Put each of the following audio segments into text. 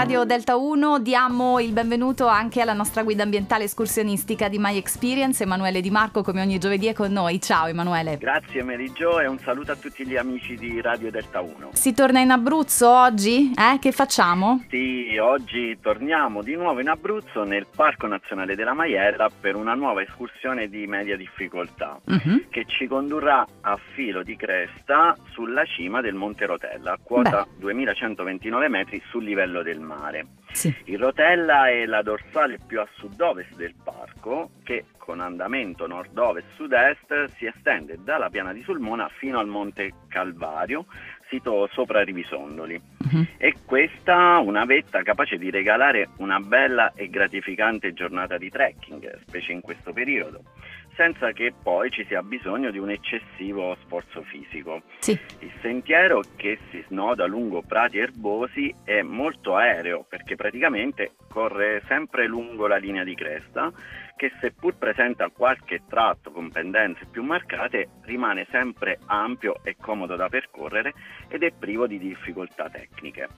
Radio Delta 1 diamo il benvenuto anche alla nostra guida ambientale escursionistica di My Experience, Emanuele Di Marco, come ogni giovedì è con noi. Ciao Emanuele. Grazie Jo e un saluto a tutti gli amici di Radio Delta 1. Si torna in Abruzzo oggi? Eh? Che facciamo? Sì, oggi torniamo di nuovo in Abruzzo nel Parco Nazionale della Maiella per una nuova escursione di media difficoltà uh-huh. che ci condurrà a filo di cresta sulla cima del Monte Rotella, a quota Beh. 2129 metri sul livello del mare. Sì. Il Rotella è la dorsale più a sud-ovest del parco che con andamento nord-ovest-sud-est si estende dalla piana di Sulmona fino al Monte Calvario, sito sopra Rivisondoli. Uh-huh. E questa una vetta capace di regalare una bella e gratificante giornata di trekking, specie in questo periodo senza che poi ci sia bisogno di un eccessivo sforzo fisico. Sì. Il sentiero che si snoda lungo prati erbosi è molto aereo perché praticamente corre sempre lungo la linea di cresta che seppur presenta qualche tratto con pendenze più marcate rimane sempre ampio e comodo da percorrere ed è privo di difficoltà tecniche.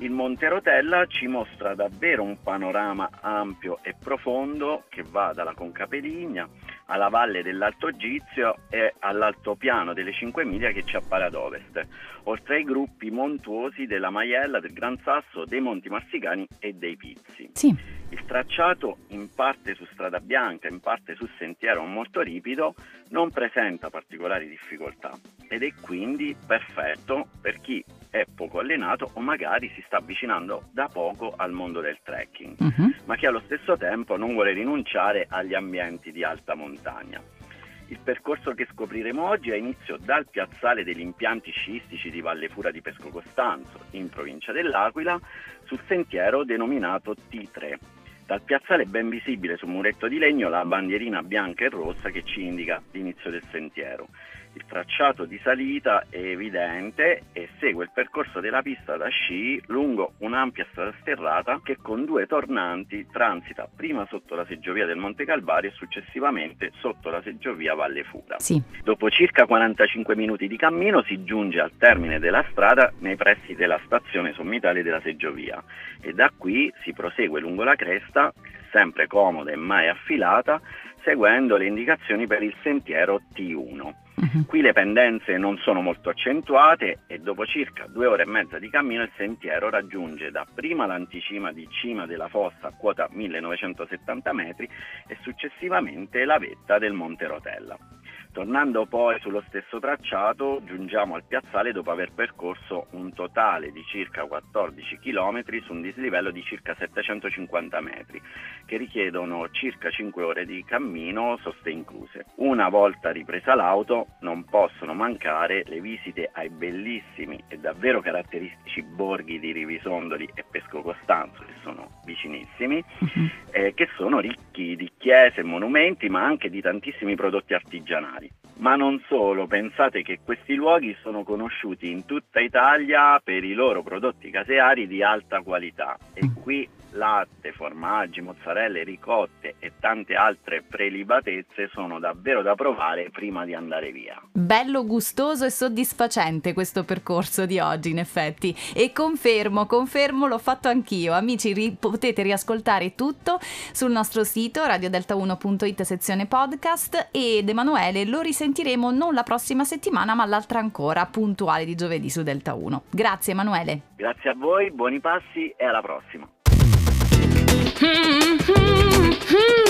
Il Monte Rotella ci mostra davvero un panorama ampio e profondo che va dalla Conca Peligna alla valle dell'Alto Gizio e all'altopiano delle Cinque Miglia che ci appare ad ovest, oltre ai gruppi montuosi della Maiella, del Gran Sasso, dei Monti Marsicani e dei Pizzi. Sì. Il tracciato, in parte su strada bianca, in parte su sentiero molto ripido, non presenta particolari difficoltà ed è quindi perfetto per chi è poco allenato o magari si sta avvicinando da poco al mondo del trekking, uh-huh. ma che allo stesso tempo non vuole rinunciare agli ambienti di alta montagna. Il percorso che scopriremo oggi ha inizio dal piazzale degli impianti sciistici di Valle Fura di Pesco Costanzo, in provincia dell'Aquila, sul sentiero denominato T3. Dal piazzale è ben visibile sul muretto di legno la bandierina bianca e rossa che ci indica l'inizio del sentiero. Il tracciato di salita è evidente e segue il percorso della pista da sci lungo un'ampia strada sterrata che con due tornanti transita prima sotto la seggiovia del Monte Calvario e successivamente sotto la seggiovia Valle Fura. Sì. Dopo circa 45 minuti di cammino si giunge al termine della strada nei pressi della stazione sommitale della seggiovia e da qui si prosegue lungo la cresta, sempre comoda e mai affilata, seguendo le indicazioni per il sentiero T1. Uh-huh. Qui le pendenze non sono molto accentuate e dopo circa due ore e mezza di cammino il sentiero raggiunge dapprima l'anticima di cima della fossa a quota 1970 metri e successivamente la vetta del Monte Rotella. Tornando poi sullo stesso tracciato, giungiamo al piazzale dopo aver percorso un totale di circa 14 km su un dislivello di circa 750 metri, che richiedono circa 5 ore di cammino, soste incluse. Una volta ripresa l'auto, non possono mancare le visite ai bellissimi e davvero caratteristici borghi di Rivisondoli e Pesco Costanzo, che sono vicinissimi, uh-huh. eh, che sono ricchi di chiese e monumenti, ma anche di tantissimi prodotti artigianali. Ma non solo, pensate che questi luoghi sono conosciuti in tutta Italia per i loro prodotti caseari di alta qualità e mm. qui latte, formaggi, mozzarelle, ricotte e tante altre prelibatezze sono davvero da provare prima di andare via. Bello, gustoso e soddisfacente questo percorso di oggi, in effetti. E confermo, confermo, l'ho fatto anch'io. Amici, ri- potete riascoltare tutto sul nostro sito radiodelta1.it sezione podcast ed Emanuele lo risentiremo non la prossima settimana, ma l'altra ancora, puntuale di giovedì su Delta 1. Grazie Emanuele. Grazie a voi, buoni passi e alla prossima. hmm, hmm, hmm.